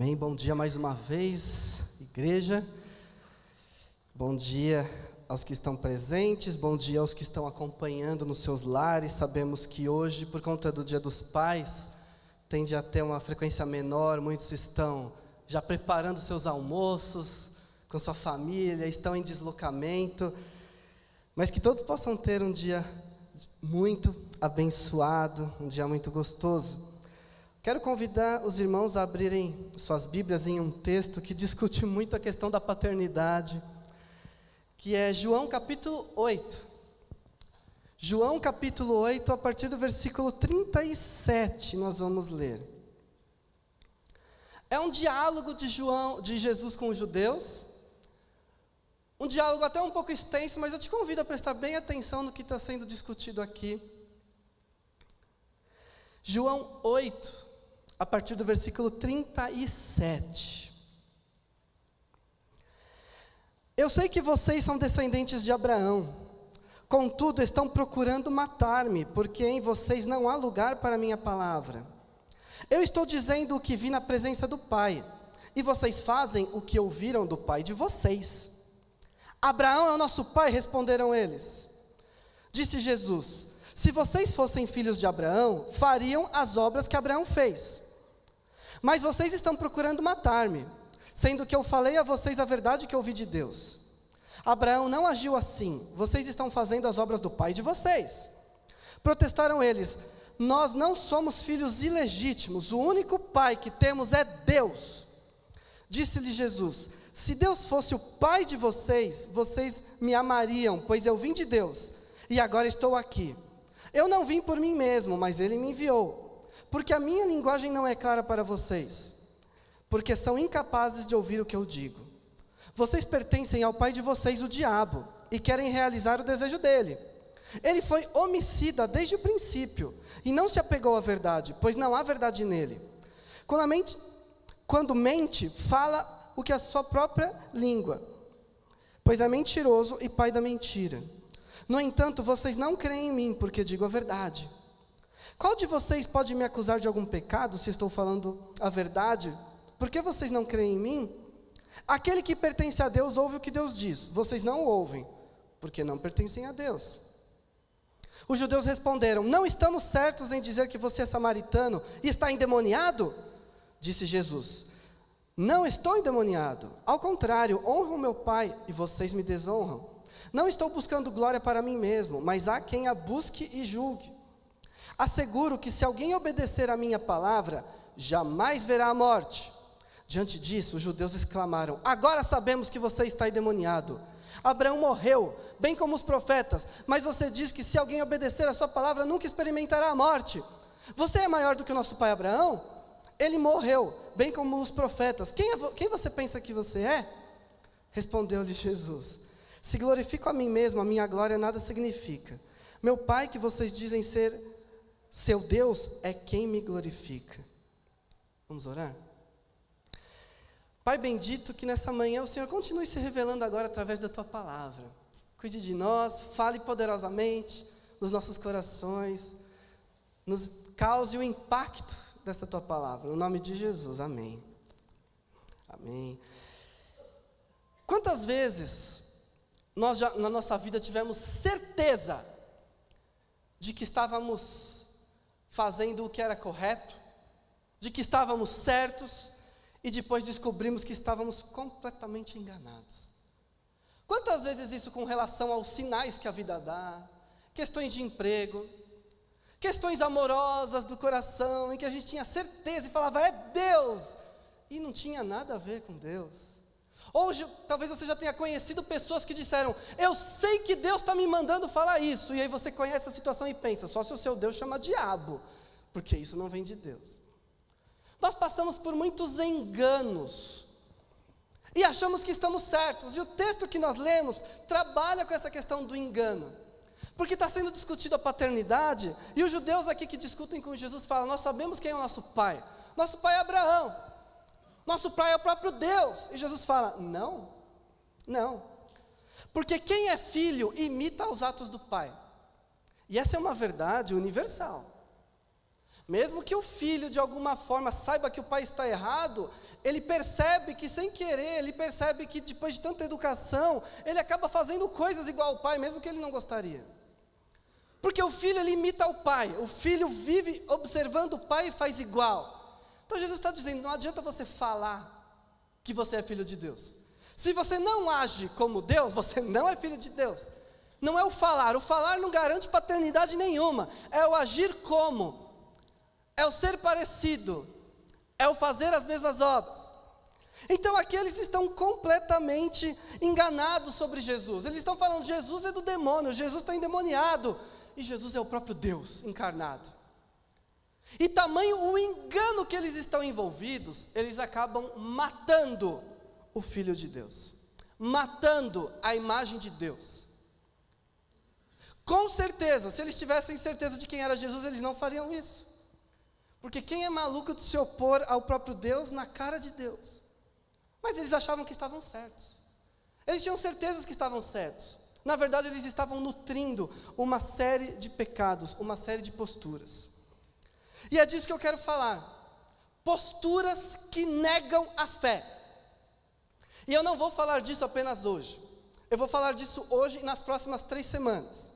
Amém. Bom dia mais uma vez, igreja. Bom dia aos que estão presentes, bom dia aos que estão acompanhando nos seus lares. Sabemos que hoje, por conta do Dia dos Pais, tende a ter uma frequência menor, muitos estão já preparando seus almoços com sua família, estão em deslocamento, mas que todos possam ter um dia muito abençoado, um dia muito gostoso. Quero convidar os irmãos a abrirem suas Bíblias em um texto que discute muito a questão da paternidade, que é João capítulo 8. João capítulo 8, a partir do versículo 37, nós vamos ler. É um diálogo de João, de Jesus com os judeus. Um diálogo até um pouco extenso, mas eu te convido a prestar bem atenção no que está sendo discutido aqui. João 8, a partir do versículo 37. Eu sei que vocês são descendentes de Abraão, contudo estão procurando matar-me, porque em vocês não há lugar para a minha palavra. Eu estou dizendo o que vi na presença do Pai, e vocês fazem o que ouviram do Pai de vocês. Abraão é o nosso pai, responderam eles. Disse Jesus: Se vocês fossem filhos de Abraão, fariam as obras que Abraão fez. Mas vocês estão procurando matar-me, sendo que eu falei a vocês a verdade que ouvi de Deus. Abraão não agiu assim, vocês estão fazendo as obras do pai de vocês. Protestaram eles: Nós não somos filhos ilegítimos, o único pai que temos é Deus. Disse-lhe Jesus: Se Deus fosse o pai de vocês, vocês me amariam, pois eu vim de Deus e agora estou aqui. Eu não vim por mim mesmo, mas ele me enviou porque a minha linguagem não é clara para vocês, porque são incapazes de ouvir o que eu digo. Vocês pertencem ao pai de vocês, o diabo, e querem realizar o desejo dele. Ele foi homicida desde o princípio e não se apegou à verdade, pois não há verdade nele. Quando, mente, quando mente, fala o que a sua própria língua, pois é mentiroso e pai da mentira. No entanto, vocês não creem em mim, porque digo a verdade. Qual de vocês pode me acusar de algum pecado se estou falando a verdade? Por que vocês não creem em mim? Aquele que pertence a Deus ouve o que Deus diz, vocês não ouvem, porque não pertencem a Deus. Os judeus responderam: Não estamos certos em dizer que você é samaritano e está endemoniado? Disse Jesus: Não estou endemoniado, ao contrário, honro meu Pai e vocês me desonram. Não estou buscando glória para mim mesmo, mas há quem a busque e julgue. Asseguro que se alguém obedecer a minha palavra, jamais verá a morte. Diante disso, os judeus exclamaram: Agora sabemos que você está endemoniado. Abraão morreu, bem como os profetas, mas você diz que se alguém obedecer a sua palavra, nunca experimentará a morte. Você é maior do que o nosso pai Abraão? Ele morreu, bem como os profetas. Quem, é, quem você pensa que você é? Respondeu-lhe Jesus: Se glorifico a mim mesmo, a minha glória nada significa. Meu pai, que vocês dizem ser seu Deus é quem me glorifica. Vamos orar? Pai bendito, que nessa manhã o Senhor continue se revelando agora através da tua palavra. Cuide de nós, fale poderosamente nos nossos corações, nos cause o impacto desta tua palavra. No nome de Jesus, amém. Amém. Quantas vezes nós já na nossa vida tivemos certeza de que estávamos fazendo o que era correto, de que estávamos certos e depois descobrimos que estávamos completamente enganados. Quantas vezes isso com relação aos sinais que a vida dá, questões de emprego, questões amorosas do coração, em que a gente tinha certeza e falava, é Deus, e não tinha nada a ver com Deus. Hoje, talvez você já tenha conhecido pessoas que disseram: Eu sei que Deus está me mandando falar isso. E aí você conhece a situação e pensa: só se o seu Deus chama diabo, porque isso não vem de Deus. Nós passamos por muitos enganos e achamos que estamos certos. E o texto que nós lemos trabalha com essa questão do engano. Porque está sendo discutido a paternidade, e os judeus aqui que discutem com Jesus falam: Nós sabemos quem é o nosso pai. Nosso pai é Abraão. Nosso pai é o próprio Deus. E Jesus fala: Não, não. Porque quem é filho imita os atos do pai. E essa é uma verdade universal. Mesmo que o filho, de alguma forma, saiba que o pai está errado, ele percebe que, sem querer, ele percebe que, depois de tanta educação, ele acaba fazendo coisas igual ao pai, mesmo que ele não gostaria. Porque o filho, ele imita o pai, o filho vive observando o pai e faz igual. Então Jesus está dizendo: não adianta você falar que você é filho de Deus. Se você não age como Deus, você não é filho de Deus. Não é o falar, o falar não garante paternidade nenhuma, é o agir como é o ser parecido, é o fazer as mesmas obras. Então aqui eles estão completamente enganados sobre Jesus. Eles estão falando, Jesus é do demônio, Jesus está endemoniado. E Jesus é o próprio Deus encarnado. E tamanho o engano que eles estão envolvidos, eles acabam matando o Filho de Deus, matando a imagem de Deus. Com certeza, se eles tivessem certeza de quem era Jesus, eles não fariam isso. Porque quem é maluco de se opor ao próprio Deus na cara de Deus? Mas eles achavam que estavam certos. Eles tinham certezas que estavam certos. Na verdade, eles estavam nutrindo uma série de pecados, uma série de posturas. E é disso que eu quero falar. Posturas que negam a fé. E eu não vou falar disso apenas hoje. Eu vou falar disso hoje e nas próximas três semanas.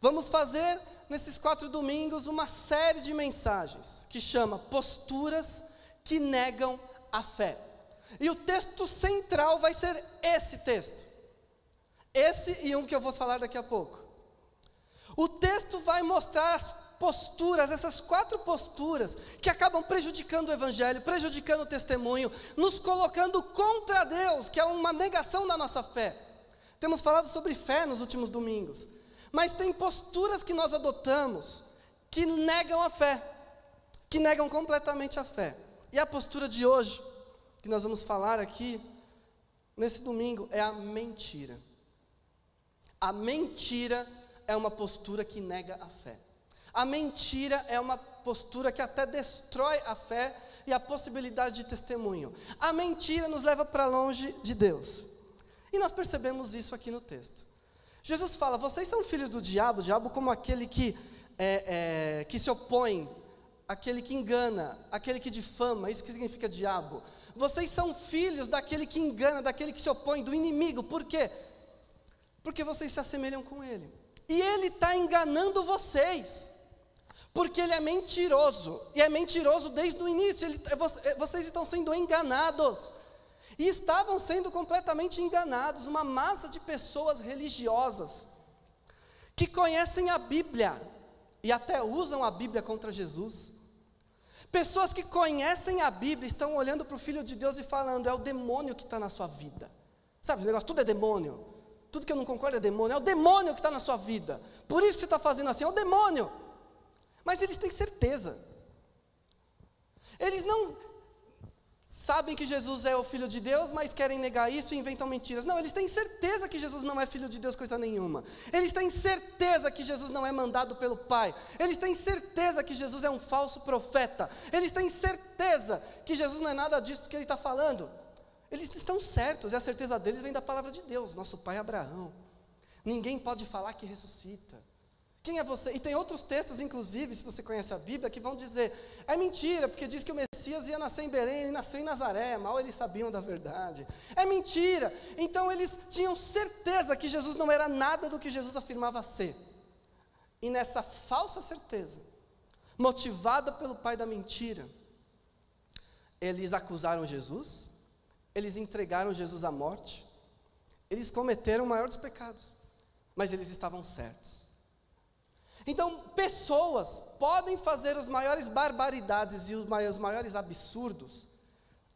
Vamos fazer nesses quatro domingos uma série de mensagens que chama Posturas que Negam a Fé. E o texto central vai ser esse texto. Esse e um que eu vou falar daqui a pouco. O texto vai mostrar as posturas, essas quatro posturas, que acabam prejudicando o Evangelho, prejudicando o testemunho, nos colocando contra Deus, que é uma negação da nossa fé. Temos falado sobre fé nos últimos domingos. Mas tem posturas que nós adotamos que negam a fé, que negam completamente a fé. E a postura de hoje, que nós vamos falar aqui, nesse domingo, é a mentira. A mentira é uma postura que nega a fé. A mentira é uma postura que até destrói a fé e a possibilidade de testemunho. A mentira nos leva para longe de Deus. E nós percebemos isso aqui no texto. Jesus fala: vocês são filhos do diabo, diabo como aquele que, é, é, que se opõe, aquele que engana, aquele que difama, isso que significa diabo. Vocês são filhos daquele que engana, daquele que se opõe, do inimigo, por quê? Porque vocês se assemelham com ele. E ele está enganando vocês, porque ele é mentiroso, e é mentiroso desde o início, ele, vocês estão sendo enganados. E estavam sendo completamente enganados, uma massa de pessoas religiosas que conhecem a Bíblia e até usam a Bíblia contra Jesus. Pessoas que conhecem a Bíblia estão olhando para o Filho de Deus e falando: é o demônio que está na sua vida. Sabe, esse negócio, tudo é demônio. Tudo que eu não concordo é demônio. É o demônio que está na sua vida. Por isso que você está fazendo assim, é o demônio. Mas eles têm certeza. Eles não sabem que Jesus é o Filho de Deus, mas querem negar isso e inventam mentiras. Não, eles têm certeza que Jesus não é Filho de Deus, coisa nenhuma. Eles têm certeza que Jesus não é mandado pelo Pai. Eles têm certeza que Jesus é um falso profeta. Eles têm certeza que Jesus não é nada disso que ele está falando. Eles estão certos, e a certeza deles vem da palavra de Deus, nosso pai Abraão. Ninguém pode falar que ressuscita. Quem é você? E tem outros textos, inclusive, se você conhece a Bíblia, que vão dizer: é mentira, porque diz que o Messias ia nascer em Belém, e nasceu em Nazaré, mal eles sabiam da verdade. É mentira. Então eles tinham certeza que Jesus não era nada do que Jesus afirmava ser. E nessa falsa certeza, motivada pelo pai da mentira, eles acusaram Jesus, eles entregaram Jesus à morte, eles cometeram o maior dos pecados, mas eles estavam certos. Então, pessoas podem fazer as maiores barbaridades e os maiores, absurdos,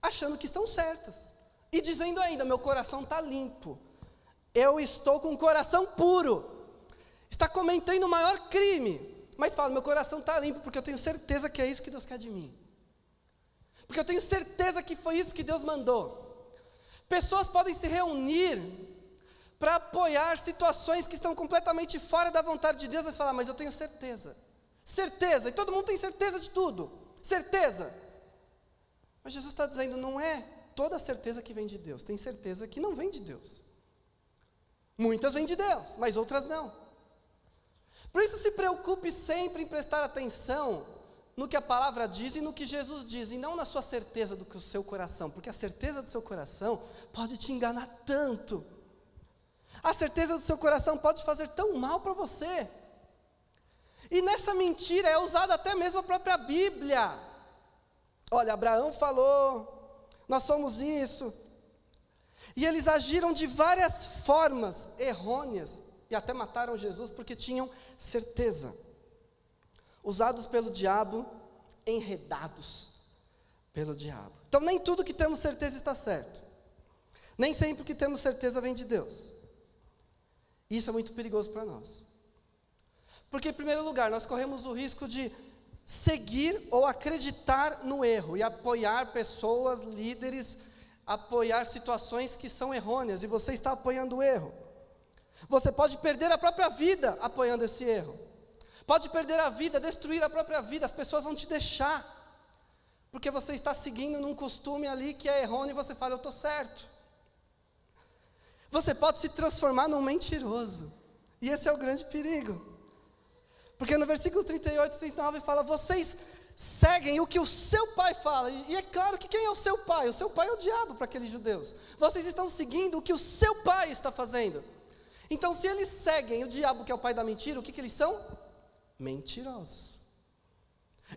achando que estão certas, e dizendo ainda: meu coração está limpo, eu estou com o coração puro, está cometendo o maior crime, mas fala: meu coração está limpo, porque eu tenho certeza que é isso que Deus quer de mim, porque eu tenho certeza que foi isso que Deus mandou. Pessoas podem se reunir para apoiar situações que estão completamente fora da vontade de Deus, mas falar, mas eu tenho certeza. Certeza, e todo mundo tem certeza de tudo. Certeza. Mas Jesus está dizendo, não é toda certeza que vem de Deus, tem certeza que não vem de Deus. Muitas vêm de Deus, mas outras não. Por isso se preocupe sempre em prestar atenção no que a palavra diz e no que Jesus diz, e não na sua certeza do que o seu coração, porque a certeza do seu coração pode te enganar tanto. A certeza do seu coração pode fazer tão mal para você. E nessa mentira é usada até mesmo a própria Bíblia. Olha, Abraão falou, nós somos isso. E eles agiram de várias formas errôneas e até mataram Jesus porque tinham certeza usados pelo diabo, enredados pelo diabo. Então, nem tudo que temos certeza está certo. Nem sempre o que temos certeza vem de Deus. Isso é muito perigoso para nós. Porque, em primeiro lugar, nós corremos o risco de seguir ou acreditar no erro e apoiar pessoas, líderes, apoiar situações que são errôneas e você está apoiando o erro. Você pode perder a própria vida apoiando esse erro. Pode perder a vida, destruir a própria vida, as pessoas vão te deixar. Porque você está seguindo num costume ali que é errôneo e você fala, eu estou certo. Você pode se transformar num mentiroso. E esse é o grande perigo. Porque no versículo 38 e 39 fala: Vocês seguem o que o seu pai fala. E, é claro que quem é o seu pai? O seu pai é o diabo para aqueles judeus. Vocês estão seguindo o que o seu pai está fazendo. Então, se eles seguem o diabo, que é o pai da mentira, o que, que eles são? mentirosos.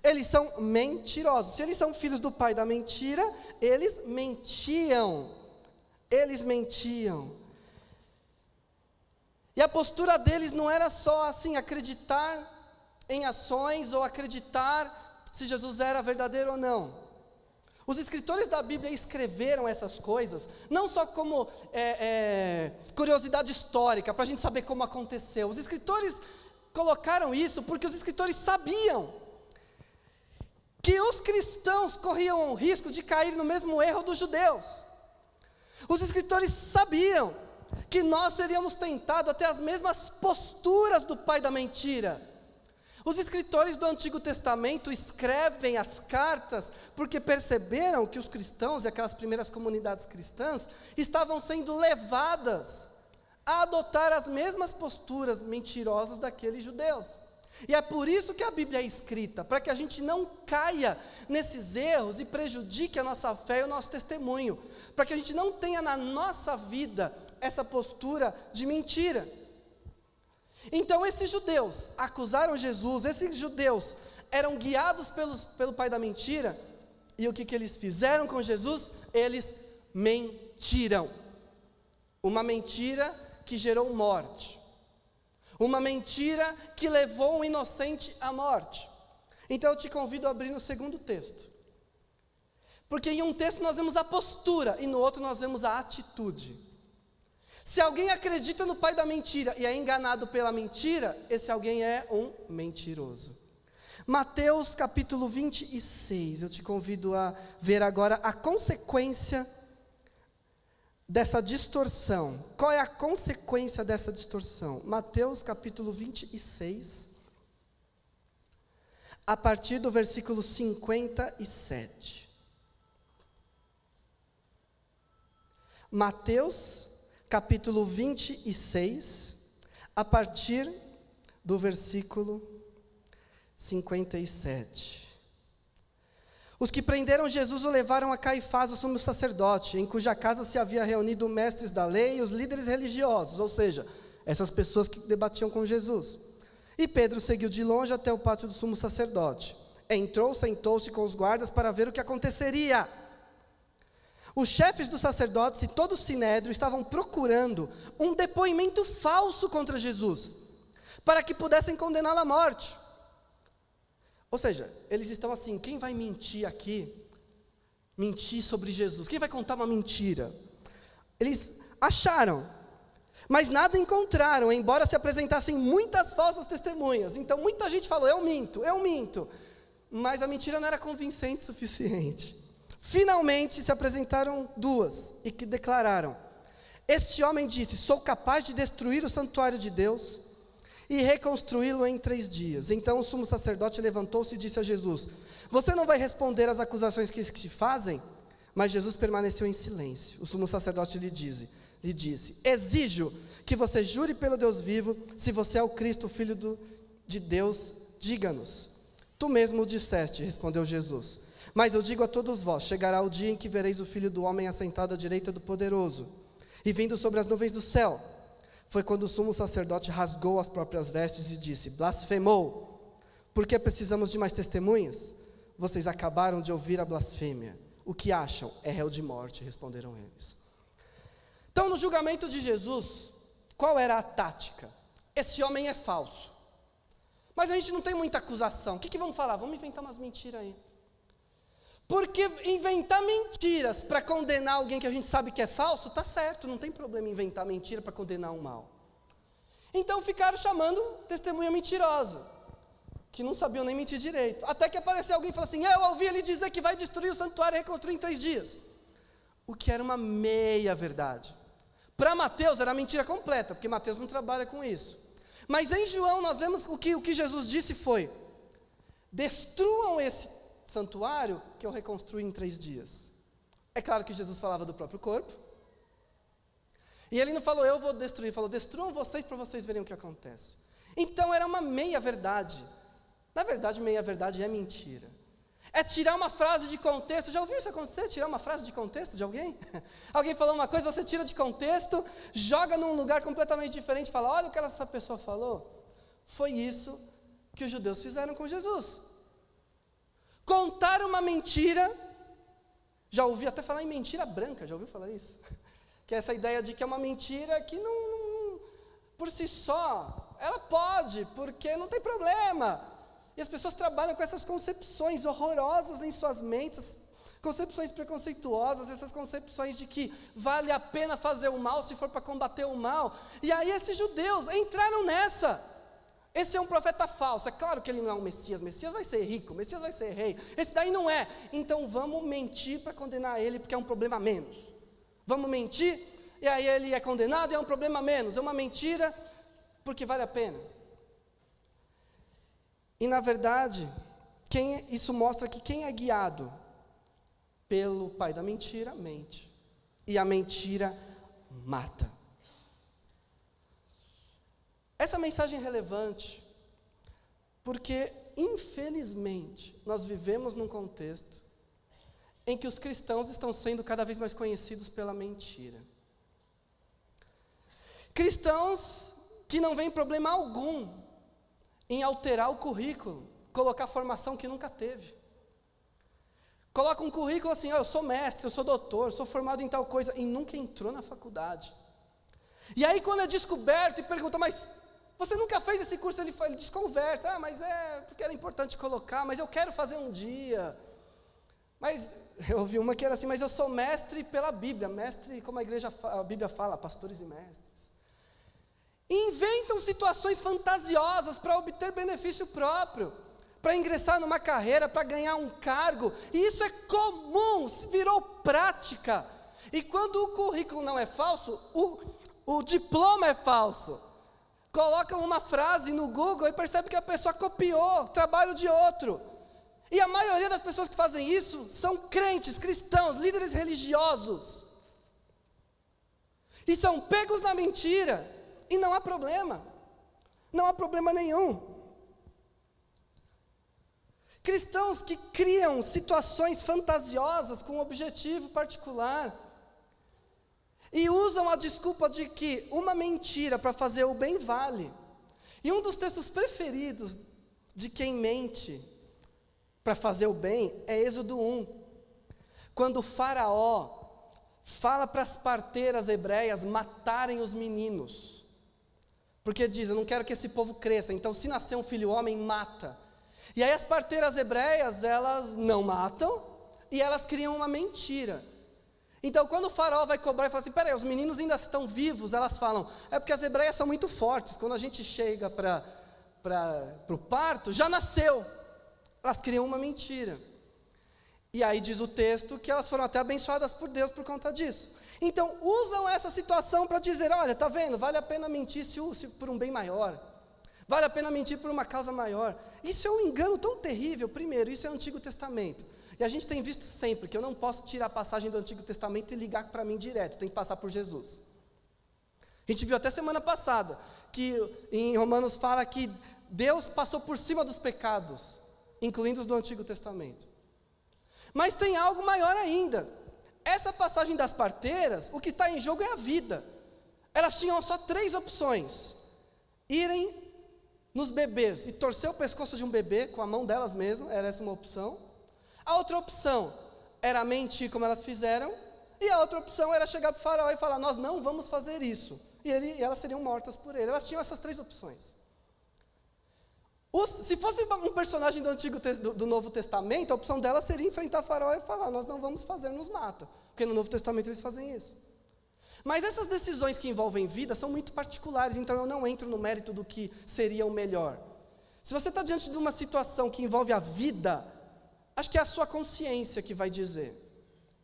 Eles são mentirosos. Se eles são filhos do pai da mentira, eles mentiam. Eles mentiam. E a postura deles não era só assim, acreditar em ações ou acreditar se Jesus era verdadeiro ou não. Os escritores da Bíblia escreveram essas coisas, não só como é, é, curiosidade histórica, para a gente saber como aconteceu. Os escritores colocaram isso porque os escritores sabiam que os cristãos corriam o risco de cair no mesmo erro dos judeus. Os escritores sabiam que nós seríamos tentados até as mesmas posturas do pai da mentira. Os escritores do Antigo Testamento escrevem as cartas porque perceberam que os cristãos e aquelas primeiras comunidades cristãs estavam sendo levadas a adotar as mesmas posturas mentirosas daqueles judeus. E é por isso que a Bíblia é escrita, para que a gente não caia nesses erros e prejudique a nossa fé e o nosso testemunho, para que a gente não tenha na nossa vida essa postura de mentira. Então, esses judeus acusaram Jesus, esses judeus eram guiados pelos, pelo pai da mentira, e o que, que eles fizeram com Jesus? Eles mentiram. Uma mentira que gerou morte. Uma mentira que levou um inocente à morte. Então eu te convido a abrir no segundo texto. Porque em um texto nós vemos a postura e no outro nós vemos a atitude. Se alguém acredita no pai da mentira e é enganado pela mentira, esse alguém é um mentiroso. Mateus capítulo 26, eu te convido a ver agora a consequência dessa distorção. Qual é a consequência dessa distorção? Mateus capítulo 26, a partir do versículo 57. Mateus capítulo 26, a partir do versículo 57. Os que prenderam Jesus o levaram a Caifás, o sumo sacerdote, em cuja casa se havia reunido mestres da lei e os líderes religiosos, ou seja, essas pessoas que debatiam com Jesus. E Pedro seguiu de longe até o pátio do sumo sacerdote. Entrou, sentou-se com os guardas para ver o que aconteceria. Os chefes dos sacerdotes e todo o sinédrio estavam procurando um depoimento falso contra Jesus, para que pudessem condená-lo à morte. Ou seja, eles estão assim: quem vai mentir aqui? Mentir sobre Jesus? Quem vai contar uma mentira? Eles acharam, mas nada encontraram, embora se apresentassem muitas falsas testemunhas. Então muita gente falou: eu minto, eu minto. Mas a mentira não era convincente o suficiente. Finalmente se apresentaram duas e que declararam: Este homem disse: Sou capaz de destruir o santuário de Deus e reconstruí-lo em três dias. Então o sumo sacerdote levantou-se e disse a Jesus: Você não vai responder às acusações que te fazem? Mas Jesus permaneceu em silêncio. O sumo sacerdote lhe disse, lhe disse: Exijo que você jure pelo Deus vivo, se você é o Cristo, Filho do, de Deus, diga-nos. Tu mesmo o disseste, respondeu Jesus. Mas eu digo a todos vós: chegará o dia em que vereis o filho do homem assentado à direita do poderoso e vindo sobre as nuvens do céu. Foi quando o sumo sacerdote rasgou as próprias vestes e disse: Blasfemou! Por que precisamos de mais testemunhas? Vocês acabaram de ouvir a blasfêmia. O que acham? É réu de morte, responderam eles. Então, no julgamento de Jesus, qual era a tática? Esse homem é falso. Mas a gente não tem muita acusação. O que, que vamos falar? Vamos inventar umas mentiras aí. Porque inventar mentiras para condenar alguém que a gente sabe que é falso, tá certo, não tem problema inventar mentira para condenar um mal. Então ficaram chamando testemunha mentirosa, que não sabiam nem mentir direito. Até que apareceu alguém e falou assim: Eu ouvi ele dizer que vai destruir o santuário e reconstruir em três dias. O que era uma meia verdade. Para Mateus era mentira completa, porque Mateus não trabalha com isso. Mas em João nós vemos o que, o que Jesus disse foi: destruam esse santuário que eu reconstruí em três dias. É claro que Jesus falava do próprio corpo. E ele não falou, eu vou destruir, falou, destruam vocês para vocês verem o que acontece. Então era uma meia-verdade. Na verdade, meia-verdade é mentira. É tirar uma frase de contexto. Já ouviu isso acontecer? Tirar uma frase de contexto de alguém? alguém falou uma coisa, você tira de contexto, joga num lugar completamente diferente, fala: olha o que essa pessoa falou. Foi isso que os judeus fizeram com Jesus. Contar uma mentira, já ouvi até falar em mentira branca, já ouviu falar isso? Que é essa ideia de que é uma mentira que não, não por si só, ela pode, porque não tem problema. E as pessoas trabalham com essas concepções horrorosas em suas mentes, concepções preconceituosas, essas concepções de que vale a pena fazer o mal se for para combater o mal. E aí esses judeus entraram nessa. Esse é um profeta falso. É claro que ele não é um Messias. Messias vai ser rico, Messias vai ser rei. Esse daí não é. Então vamos mentir para condenar ele, porque é um problema menos. Vamos mentir, e aí ele é condenado e é um problema menos. É uma mentira, porque vale a pena. E na verdade, quem, isso mostra que quem é guiado pelo pai da mentira, mente. E a mentira mata. Essa mensagem é relevante porque, infelizmente, nós vivemos num contexto em que os cristãos estão sendo cada vez mais conhecidos pela mentira. Cristãos que não veem problema algum em alterar o currículo, colocar formação que nunca teve. Coloca um currículo assim, eu sou mestre, eu sou doutor, sou formado em tal coisa, e nunca entrou na faculdade. E aí, quando é descoberto e pergunta, mas você nunca fez esse curso? Ele, ele desconversa. Ah, mas é porque era importante colocar, mas eu quero fazer um dia. Mas eu ouvi uma que era assim, mas eu sou mestre pela Bíblia, mestre como a igreja, a Bíblia fala, pastores e mestres. Inventam situações fantasiosas para obter benefício próprio, para ingressar numa carreira, para ganhar um cargo, e isso é comum, virou prática. E quando o currículo não é falso, o, o diploma é falso colocam uma frase no Google e percebe que a pessoa copiou trabalho de outro. E a maioria das pessoas que fazem isso são crentes, cristãos, líderes religiosos. E são pegos na mentira. E não há problema. Não há problema nenhum. Cristãos que criam situações fantasiosas com um objetivo particular e usam a desculpa de que uma mentira para fazer o bem vale. E um dos textos preferidos de quem mente para fazer o bem é Êxodo 1. Quando Faraó fala para as parteiras hebreias matarem os meninos. Porque diz: Eu não quero que esse povo cresça, então se nascer um filho homem, mata. E aí as parteiras hebreias, elas não matam e elas criam uma mentira. Então, quando o faraó vai cobrar e fala assim: peraí, os meninos ainda estão vivos, elas falam: é porque as hebreias são muito fortes. Quando a gente chega para o parto, já nasceu. Elas criam uma mentira. E aí diz o texto que elas foram até abençoadas por Deus por conta disso. Então, usam essa situação para dizer: olha, tá vendo, vale a pena mentir se, se por um bem maior. Vale a pena mentir por uma causa maior. Isso é um engano tão terrível. Primeiro, isso é Antigo Testamento. E a gente tem visto sempre que eu não posso tirar a passagem do Antigo Testamento e ligar para mim direto, tem que passar por Jesus. A gente viu até semana passada que em Romanos fala que Deus passou por cima dos pecados incluindo os do Antigo Testamento. Mas tem algo maior ainda. Essa passagem das parteiras, o que está em jogo é a vida. Elas tinham só três opções: irem nos bebês e torcer o pescoço de um bebê com a mão delas mesmas, era essa uma opção. A outra opção era mentir como elas fizeram, e a outra opção era chegar para o faraó e falar: Nós não vamos fazer isso. E, ele, e elas seriam mortas por ele. Elas tinham essas três opções. Os, se fosse um personagem do, Antigo, do, do, Novo Testamento, a opção dela seria enfrentar faraó e falar: Nós não vamos fazer, nos mata. Porque no Novo Testamento eles fazem isso. Mas essas decisões que envolvem vida são muito particulares, então eu não entro no mérito do que seria o melhor. Se você está diante de uma situação que envolve a vida, acho que é a sua consciência que vai dizer.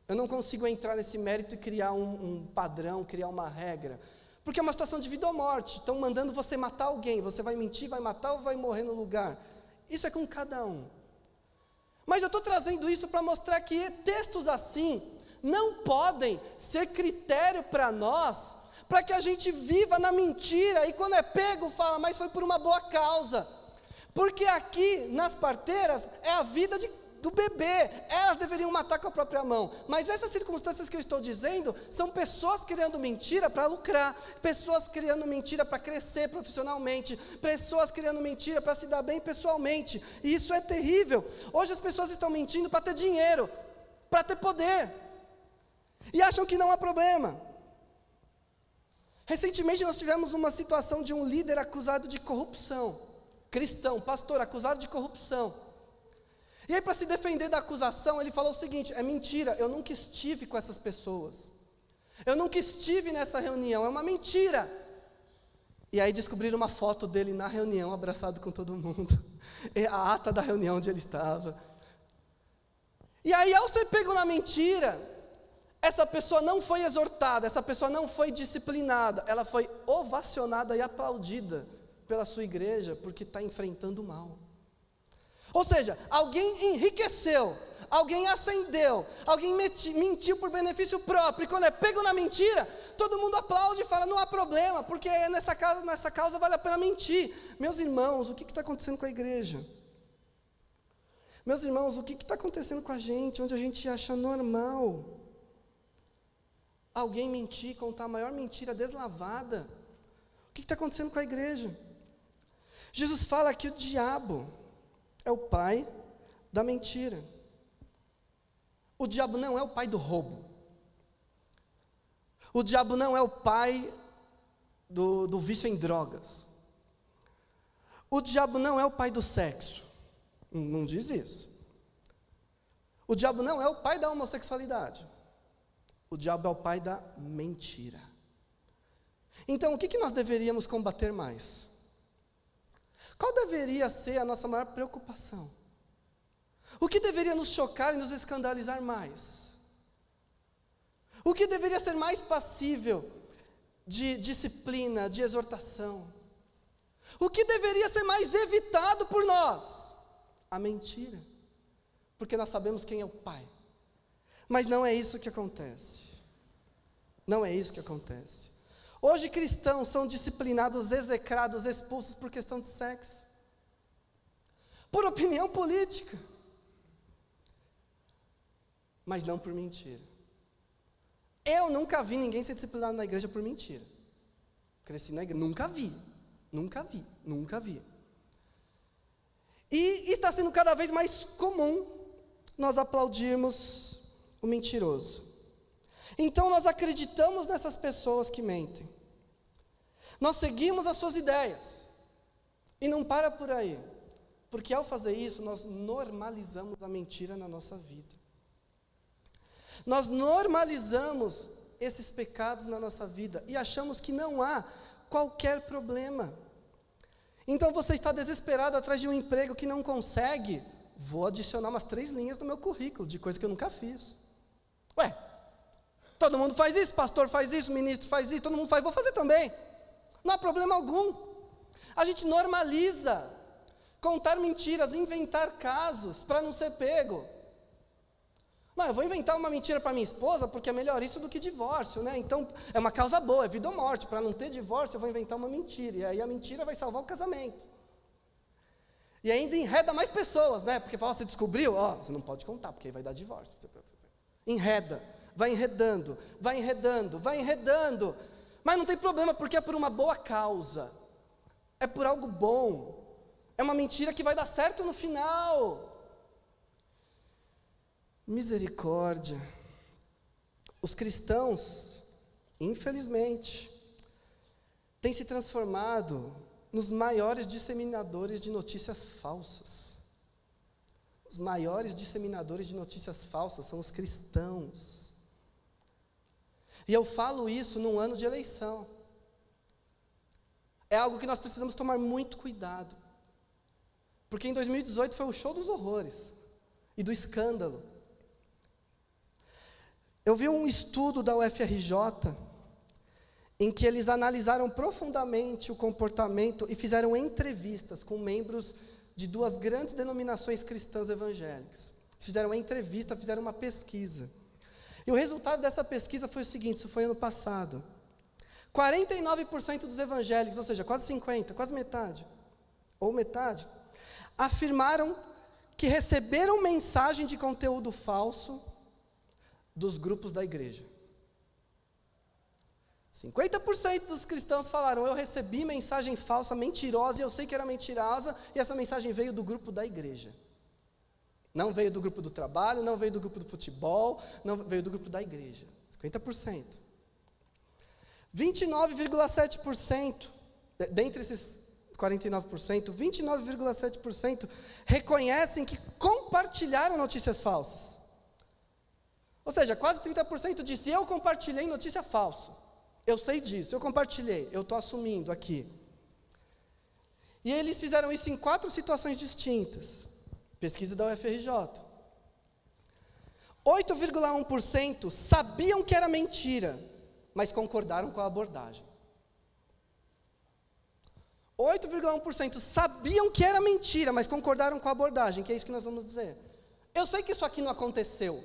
Eu não consigo entrar nesse mérito e criar um, um padrão, criar uma regra. Porque é uma situação de vida ou morte. Estão mandando você matar alguém. Você vai mentir, vai matar ou vai morrer no lugar? Isso é com cada um. Mas eu estou trazendo isso para mostrar que textos assim não podem ser critério para nós, para que a gente viva na mentira e quando é pego fala, mas foi por uma boa causa. Porque aqui nas parteiras é a vida de do bebê. Elas deveriam matar com a própria mão. Mas essas circunstâncias que eu estou dizendo são pessoas criando mentira para lucrar, pessoas criando mentira para crescer profissionalmente, pessoas criando mentira para se dar bem pessoalmente. E isso é terrível. Hoje as pessoas estão mentindo para ter dinheiro, para ter poder. E acham que não há problema. Recentemente nós tivemos uma situação de um líder acusado de corrupção. Cristão, pastor, acusado de corrupção. E aí, para se defender da acusação, ele falou o seguinte: é mentira, eu nunca estive com essas pessoas. Eu nunca estive nessa reunião, é uma mentira. E aí descobriram uma foto dele na reunião, abraçado com todo mundo. É a ata da reunião onde ele estava. E aí, ao ser pego na mentira, essa pessoa não foi exortada, essa pessoa não foi disciplinada, ela foi ovacionada e aplaudida pela sua igreja, porque está enfrentando o mal. Ou seja, alguém enriqueceu, alguém acendeu, alguém meti, mentiu por benefício próprio, e quando é pego na mentira, todo mundo aplaude e fala: não há problema, porque nessa causa, nessa causa vale a pena mentir. Meus irmãos, o que está acontecendo com a igreja? Meus irmãos, o que está acontecendo com a gente, onde a gente acha normal alguém mentir, contar a maior mentira deslavada? O que está acontecendo com a igreja? Jesus fala que o diabo, é o pai da mentira. O diabo não é o pai do roubo. O diabo não é o pai do, do vício em drogas. O diabo não é o pai do sexo. Não diz isso. O diabo não é o pai da homossexualidade. O diabo é o pai da mentira. Então, o que, que nós deveríamos combater mais? Qual deveria ser a nossa maior preocupação? O que deveria nos chocar e nos escandalizar mais? O que deveria ser mais passível de disciplina, de exortação? O que deveria ser mais evitado por nós? A mentira. Porque nós sabemos quem é o Pai. Mas não é isso que acontece. Não é isso que acontece. Hoje cristãos são disciplinados, execrados, expulsos por questão de sexo. Por opinião política. Mas não por mentira. Eu nunca vi ninguém ser disciplinado na igreja por mentira. Cresci na igreja, nunca vi. Nunca vi, nunca vi. E está sendo cada vez mais comum nós aplaudirmos o mentiroso. Então nós acreditamos nessas pessoas que mentem. Nós seguimos as suas ideias. E não para por aí. Porque ao fazer isso, nós normalizamos a mentira na nossa vida. Nós normalizamos esses pecados na nossa vida e achamos que não há qualquer problema. Então você está desesperado atrás de um emprego que não consegue, vou adicionar umas três linhas no meu currículo de coisa que eu nunca fiz. Ué, Todo mundo faz isso, pastor faz isso, ministro faz isso, todo mundo faz, vou fazer também. Não há problema algum. A gente normaliza contar mentiras, inventar casos para não ser pego. Não, eu vou inventar uma mentira para minha esposa porque é melhor isso do que divórcio, né? Então é uma causa boa, é vida ou morte. Para não ter divórcio, eu vou inventar uma mentira. E aí a mentira vai salvar o casamento. E ainda enreda mais pessoas, né? Porque fala, você descobriu? Ó, você não pode contar, porque aí vai dar divórcio. Enreda, vai enredando, vai enredando, vai enredando. Mas não tem problema, porque é por uma boa causa. É por algo bom. É uma mentira que vai dar certo no final. Misericórdia. Os cristãos, infelizmente, têm se transformado nos maiores disseminadores de notícias falsas. Os maiores disseminadores de notícias falsas são os cristãos. E eu falo isso num ano de eleição. É algo que nós precisamos tomar muito cuidado. Porque em 2018 foi o show dos horrores e do escândalo. Eu vi um estudo da UFRJ em que eles analisaram profundamente o comportamento e fizeram entrevistas com membros de duas grandes denominações cristãs evangélicas. Fizeram uma entrevista, fizeram uma pesquisa. E o resultado dessa pesquisa foi o seguinte: isso foi ano passado. 49% dos evangélicos, ou seja, quase 50%, quase metade, ou metade, afirmaram que receberam mensagem de conteúdo falso dos grupos da igreja. 50% dos cristãos falaram: Eu recebi mensagem falsa, mentirosa, e eu sei que era mentirosa, e essa mensagem veio do grupo da igreja. Não veio do grupo do trabalho, não veio do grupo do futebol, não veio do grupo da igreja. 50%. 29,7%, dentre esses 49%, 29,7% reconhecem que compartilharam notícias falsas. Ou seja, quase 30% disse: Eu compartilhei notícia falsa. Eu sei disso, eu compartilhei, eu estou assumindo aqui. E eles fizeram isso em quatro situações distintas. Pesquisa da UFRJ. 8,1% sabiam que era mentira, mas concordaram com a abordagem. 8,1% sabiam que era mentira, mas concordaram com a abordagem, que é isso que nós vamos dizer. Eu sei que isso aqui não aconteceu,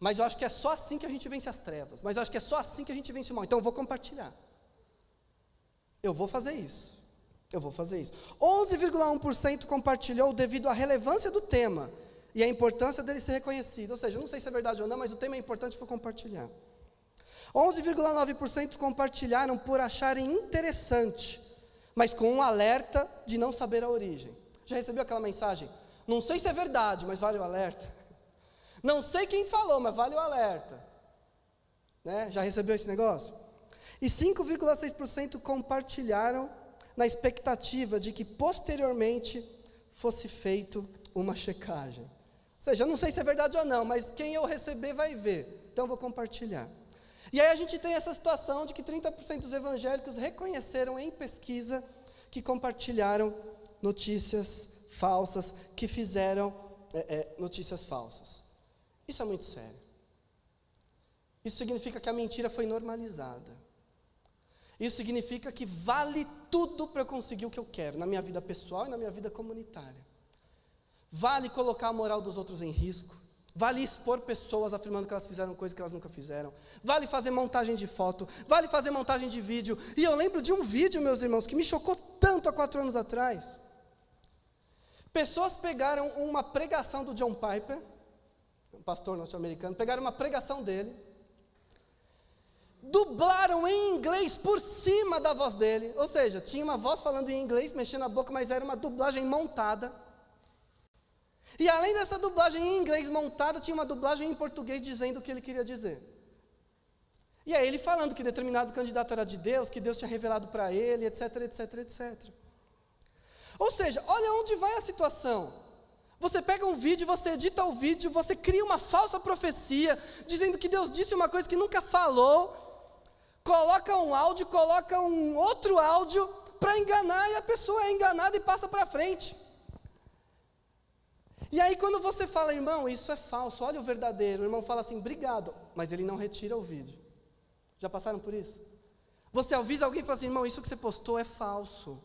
mas eu acho que é só assim que a gente vence as trevas, mas eu acho que é só assim que a gente vence o mal, então eu vou compartilhar. Eu vou fazer isso. Eu vou fazer isso. 11,1% compartilhou devido à relevância do tema e à importância dele ser reconhecido. Ou seja, eu não sei se é verdade ou não, mas o tema é importante, vou compartilhar. 11,9% compartilharam por acharem interessante, mas com um alerta de não saber a origem. Já recebeu aquela mensagem? Não sei se é verdade, mas vale o alerta. Não sei quem falou, mas vale o alerta. Né? Já recebeu esse negócio? E 5,6% compartilharam na expectativa de que posteriormente fosse feito uma checagem. Ou seja, não sei se é verdade ou não, mas quem eu receber vai ver. Então eu vou compartilhar. E aí a gente tem essa situação de que 30% dos evangélicos reconheceram em pesquisa que compartilharam notícias falsas, que fizeram é, é, notícias falsas. Isso é muito sério. Isso significa que a mentira foi normalizada. Isso significa que vale tudo para eu conseguir o que eu quero, na minha vida pessoal e na minha vida comunitária. Vale colocar a moral dos outros em risco. Vale expor pessoas afirmando que elas fizeram coisas que elas nunca fizeram. Vale fazer montagem de foto. Vale fazer montagem de vídeo. E eu lembro de um vídeo, meus irmãos, que me chocou tanto há quatro anos atrás. Pessoas pegaram uma pregação do John Piper, um pastor norte-americano, pegaram uma pregação dele dublaram em inglês por cima da voz dele. Ou seja, tinha uma voz falando em inglês, mexendo a boca, mas era uma dublagem montada. E além dessa dublagem em inglês montada, tinha uma dublagem em português dizendo o que ele queria dizer. E aí ele falando que determinado candidato era de Deus, que Deus tinha revelado para ele, etc, etc, etc. Ou seja, olha onde vai a situação. Você pega um vídeo, você edita o vídeo, você cria uma falsa profecia, dizendo que Deus disse uma coisa que nunca falou, coloca um áudio, coloca um outro áudio para enganar e a pessoa é enganada e passa para frente. E aí quando você fala, irmão, isso é falso, olha o verdadeiro, o irmão fala assim, obrigado, mas ele não retira o vídeo. Já passaram por isso? Você avisa alguém e fala assim, irmão, isso que você postou é falso.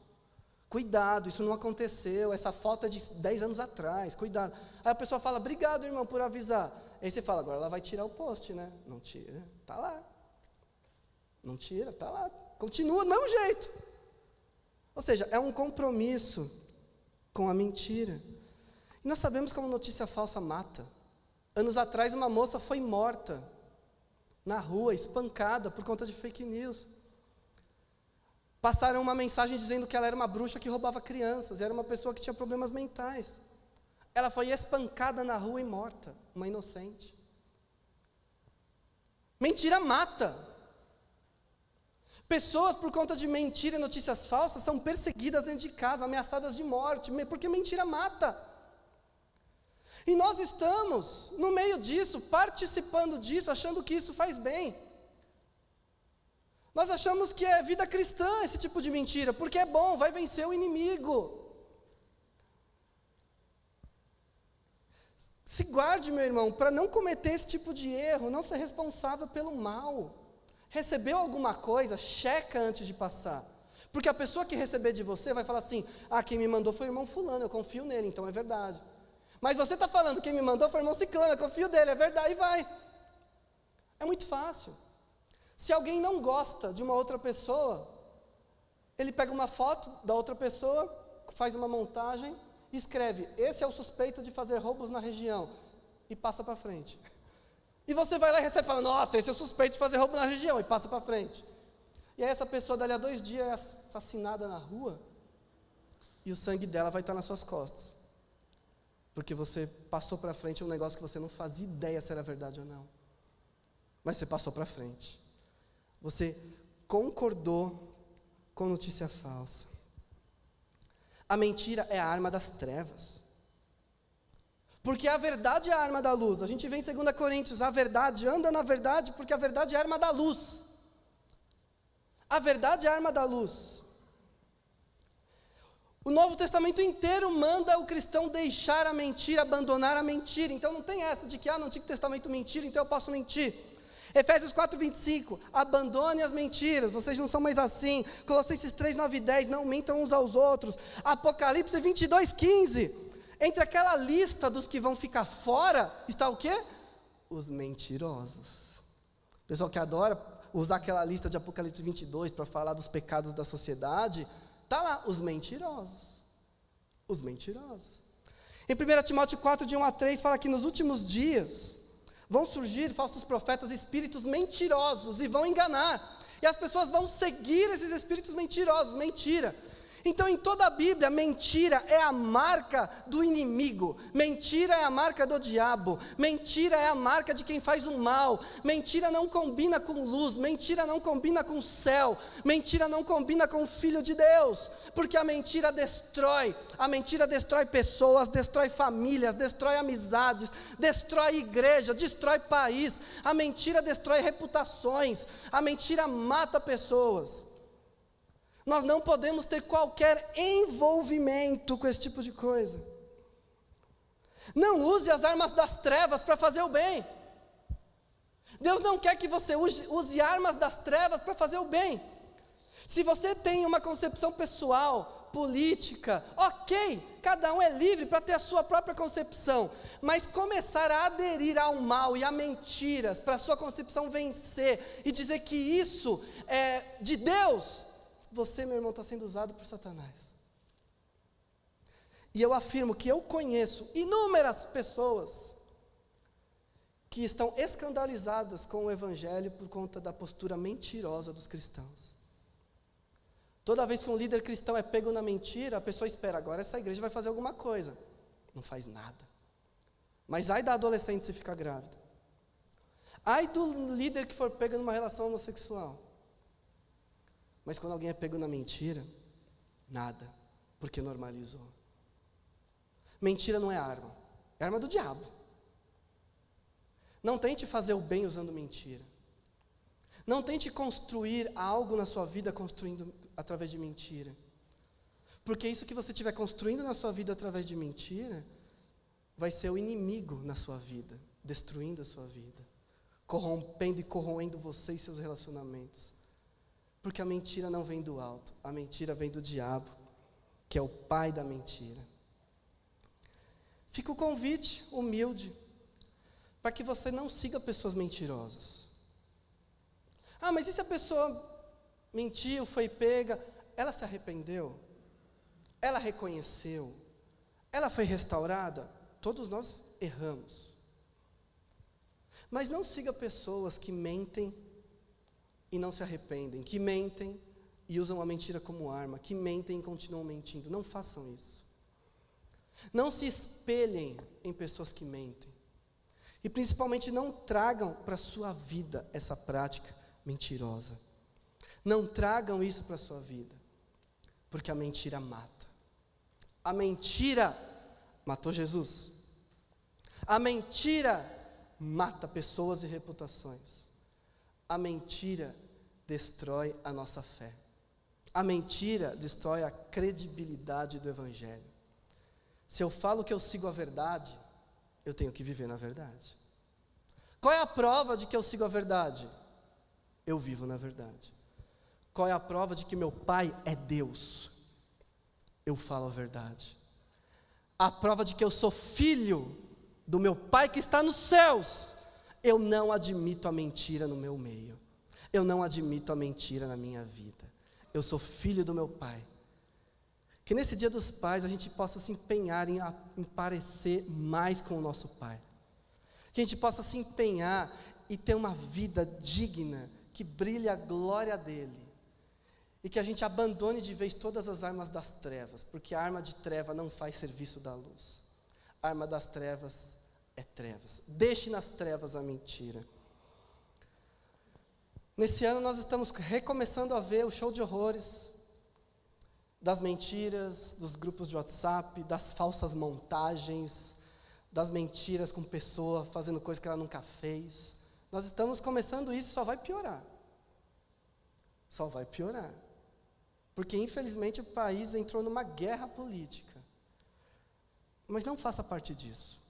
Cuidado, isso não aconteceu, essa foto é de 10 anos atrás, cuidado. Aí a pessoa fala, obrigado, irmão, por avisar. Aí você fala, agora ela vai tirar o post, né? Não tira, tá lá. Não tira, está lá. Continua do mesmo jeito. Ou seja, é um compromisso com a mentira. E nós sabemos como notícia falsa mata. Anos atrás, uma moça foi morta na rua, espancada por conta de fake news. Passaram uma mensagem dizendo que ela era uma bruxa que roubava crianças, era uma pessoa que tinha problemas mentais. Ela foi espancada na rua e morta, uma inocente. Mentira mata. Pessoas, por conta de mentira e notícias falsas, são perseguidas dentro de casa, ameaçadas de morte, porque mentira mata. E nós estamos no meio disso, participando disso, achando que isso faz bem. Nós achamos que é vida cristã esse tipo de mentira, porque é bom, vai vencer o inimigo. Se guarde, meu irmão, para não cometer esse tipo de erro, não ser responsável pelo mal. Recebeu alguma coisa, checa antes de passar. Porque a pessoa que receber de você vai falar assim: ah, quem me mandou foi o irmão Fulano, eu confio nele, então é verdade. Mas você está falando, quem me mandou foi o irmão Ciclano, eu confio dele, é verdade, e vai. É muito fácil. Se alguém não gosta de uma outra pessoa, ele pega uma foto da outra pessoa, faz uma montagem, escreve: Esse é o suspeito de fazer roubos na região, e passa para frente. E você vai lá e recebe e fala: Nossa, esse é suspeito de fazer roubo na região, e passa para frente. E aí essa pessoa, dali a dois dias, é assassinada na rua, e o sangue dela vai estar nas suas costas. Porque você passou para frente um negócio que você não fazia ideia se era verdade ou não. Mas você passou para frente. Você concordou com notícia falsa. A mentira é a arma das trevas. Porque a verdade é a arma da luz. A gente vê em 2 Coríntios, a verdade anda na verdade, porque a verdade é a arma da luz. A verdade é a arma da luz. O Novo Testamento inteiro manda o cristão deixar a mentira, abandonar a mentira. Então não tem essa de que, ah, no Antigo Testamento mentira, então eu posso mentir. Efésios 4, 25, abandone as mentiras, vocês não são mais assim. Colossenses 3, 9 e 10, não mentam uns aos outros. Apocalipse 22, 15. Entre aquela lista dos que vão ficar fora, está o quê? Os mentirosos. Pessoal que adora usar aquela lista de Apocalipse 22 para falar dos pecados da sociedade, Está lá, os mentirosos. Os mentirosos. Em 1 Timóteo 4, de 1 a 3, fala que nos últimos dias vão surgir falsos profetas, espíritos mentirosos, e vão enganar. E as pessoas vão seguir esses espíritos mentirosos, mentira. Então, em toda a Bíblia, mentira é a marca do inimigo, mentira é a marca do diabo, mentira é a marca de quem faz o mal, mentira não combina com luz, mentira não combina com céu, mentira não combina com o Filho de Deus, porque a mentira destrói, a mentira destrói pessoas, destrói famílias, destrói amizades, destrói igreja, destrói país, a mentira destrói reputações, a mentira mata pessoas. Nós não podemos ter qualquer envolvimento com esse tipo de coisa. Não use as armas das trevas para fazer o bem. Deus não quer que você use, use armas das trevas para fazer o bem. Se você tem uma concepção pessoal, política, ok, cada um é livre para ter a sua própria concepção, mas começar a aderir ao mal e a mentiras para a sua concepção vencer e dizer que isso é de Deus, você, meu irmão, está sendo usado por Satanás. E eu afirmo que eu conheço inúmeras pessoas que estão escandalizadas com o Evangelho por conta da postura mentirosa dos cristãos. Toda vez que um líder cristão é pego na mentira, a pessoa espera, agora essa igreja vai fazer alguma coisa. Não faz nada. Mas ai da adolescente se ficar grávida. Ai do líder que for pego numa relação homossexual. Mas quando alguém é pego na mentira, nada, porque normalizou. Mentira não é arma, é arma do diabo. Não tente fazer o bem usando mentira. Não tente construir algo na sua vida construindo através de mentira. Porque isso que você estiver construindo na sua vida através de mentira, vai ser o inimigo na sua vida, destruindo a sua vida, corrompendo e corroendo você e seus relacionamentos. Porque a mentira não vem do alto, a mentira vem do diabo, que é o pai da mentira. Fica o convite humilde para que você não siga pessoas mentirosas. Ah, mas e se a pessoa mentiu, foi pega, ela se arrependeu? Ela reconheceu? Ela foi restaurada? Todos nós erramos. Mas não siga pessoas que mentem e não se arrependem, que mentem e usam a mentira como arma, que mentem e continuam mentindo. Não façam isso. Não se espelhem em pessoas que mentem. E principalmente não tragam para a sua vida essa prática mentirosa. Não tragam isso para a sua vida, porque a mentira mata. A mentira matou Jesus. A mentira mata pessoas e reputações. A mentira destrói a nossa fé. A mentira destrói a credibilidade do Evangelho. Se eu falo que eu sigo a verdade, eu tenho que viver na verdade. Qual é a prova de que eu sigo a verdade? Eu vivo na verdade. Qual é a prova de que meu Pai é Deus? Eu falo a verdade. A prova de que eu sou filho do meu Pai que está nos céus. Eu não admito a mentira no meu meio. Eu não admito a mentira na minha vida. Eu sou filho do meu Pai. Que nesse dia dos pais a gente possa se empenhar em, em parecer mais com o nosso Pai. Que a gente possa se empenhar e ter uma vida digna, que brilhe a glória dEle. E que a gente abandone de vez todas as armas das trevas, porque a arma de treva não faz serviço da luz. A arma das trevas é trevas. Deixe nas trevas a mentira. Nesse ano nós estamos recomeçando a ver o show de horrores das mentiras, dos grupos de WhatsApp, das falsas montagens, das mentiras com pessoa fazendo coisa que ela nunca fez. Nós estamos começando isso, só vai piorar. Só vai piorar. Porque infelizmente o país entrou numa guerra política. Mas não faça parte disso.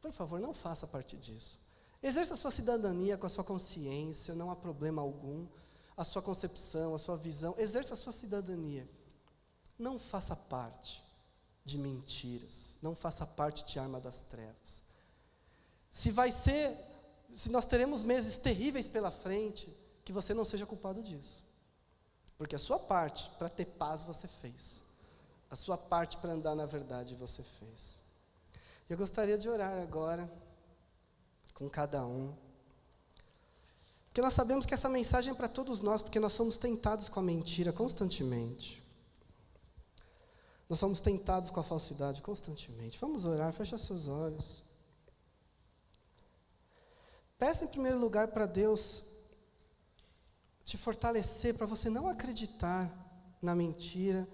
Por favor, não faça parte disso. Exerça a sua cidadania com a sua consciência, não há problema algum. A sua concepção, a sua visão, exerça a sua cidadania. Não faça parte de mentiras, não faça parte de arma das trevas. Se vai ser, se nós teremos meses terríveis pela frente, que você não seja culpado disso. Porque a sua parte para ter paz você fez. A sua parte para andar na verdade você fez. Eu gostaria de orar agora com cada um. Porque nós sabemos que essa mensagem é para todos nós, porque nós somos tentados com a mentira constantemente. Nós somos tentados com a falsidade constantemente. Vamos orar, fecha seus olhos. Peça em primeiro lugar para Deus te fortalecer, para você não acreditar na mentira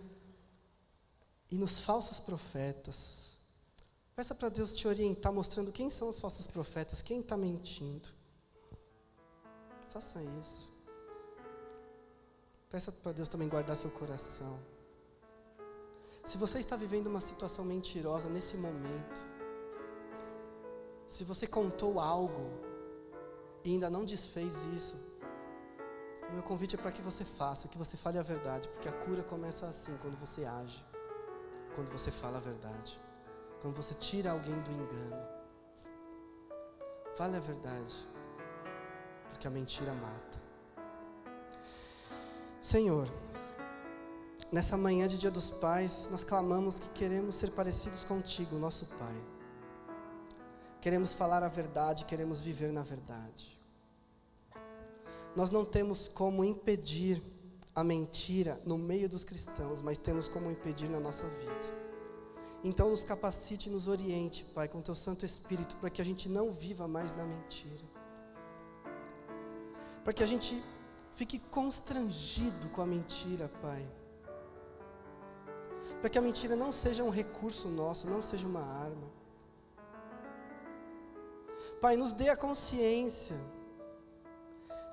e nos falsos profetas. Peça para Deus te orientar, mostrando quem são os falsos profetas, quem está mentindo. Faça isso. Peça para Deus também guardar seu coração. Se você está vivendo uma situação mentirosa nesse momento, se você contou algo e ainda não desfez isso, o meu convite é para que você faça, que você fale a verdade, porque a cura começa assim, quando você age, quando você fala a verdade, quando você tira alguém do engano. Fale a verdade, porque a mentira mata. Senhor, Nessa manhã de Dia dos Pais, nós clamamos que queremos ser parecidos contigo, nosso Pai. Queremos falar a verdade, queremos viver na verdade. Nós não temos como impedir a mentira no meio dos cristãos, mas temos como impedir na nossa vida. Então, nos capacite e nos oriente, Pai, com Teu Santo Espírito, para que a gente não viva mais na mentira. Para que a gente fique constrangido com a mentira, Pai para que a mentira não seja um recurso nosso, não seja uma arma. Pai, nos dê a consciência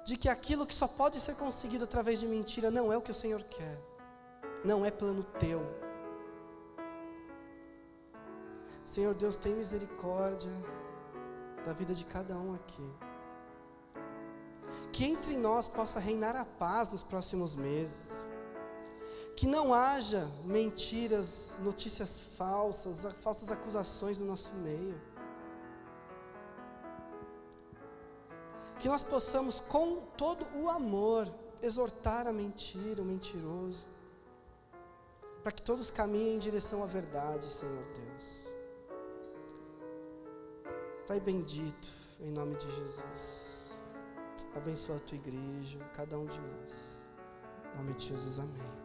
de que aquilo que só pode ser conseguido através de mentira não é o que o Senhor quer, não é plano teu. Senhor Deus, tem misericórdia da vida de cada um aqui. Que entre nós possa reinar a paz nos próximos meses que não haja mentiras, notícias falsas, falsas acusações no nosso meio. Que nós possamos, com todo o amor, exortar a mentira, o mentiroso. para que todos caminhem em direção à verdade, Senhor Deus. Pai bendito, em nome de Jesus. Abençoa a tua igreja, cada um de nós. Em nome de Jesus, amém.